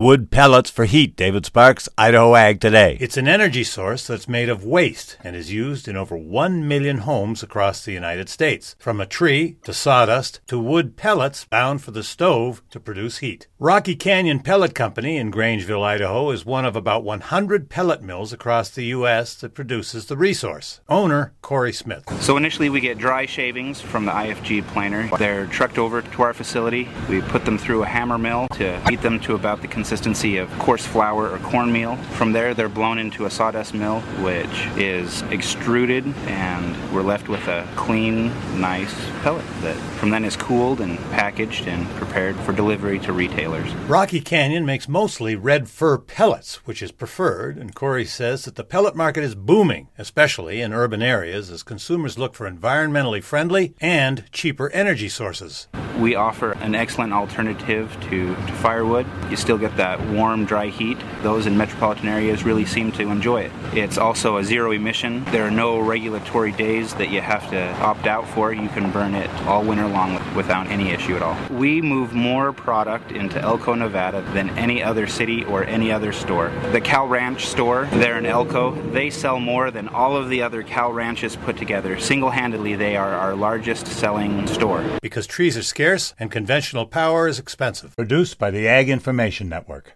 Wood pellets for heat, David Sparks, Idaho Ag Today. It's an energy source that's made of waste and is used in over 1 million homes across the United States, from a tree to sawdust to wood pellets bound for the stove to produce heat. Rocky Canyon Pellet Company in Grangeville, Idaho is one of about 100 pellet mills across the U.S. that produces the resource. Owner Corey Smith. So initially we get dry shavings from the IFG planer. They're trucked over to our facility. We put them through a hammer mill to heat them to about the consistency of coarse flour or cornmeal. From there, they're blown into a sawdust mill, which is extruded, and we're left with a clean, nice pellet that from then is cooled and packaged and prepared for delivery to retailers. Rocky Canyon makes mostly red fir pellets, which is preferred, and Corey says that the pellet market is booming, especially in urban areas as consumers look for environmentally friendly and cheaper energy sources. We offer an excellent alternative to, to firewood. You still get that warm, dry heat. Those in metropolitan areas really seem to enjoy it. It's also a zero emission. There are no regulatory days that you have to opt out for. You can burn it all winter long without any issue at all. We move more product into Elko, Nevada than any other city or any other store. The Cal Ranch store there in Elko, they sell more than all of the other Cal Ranches put together. Single handedly, they are our largest selling store. Because trees are scarce and conventional power is expensive. Produced by the Ag Information Network.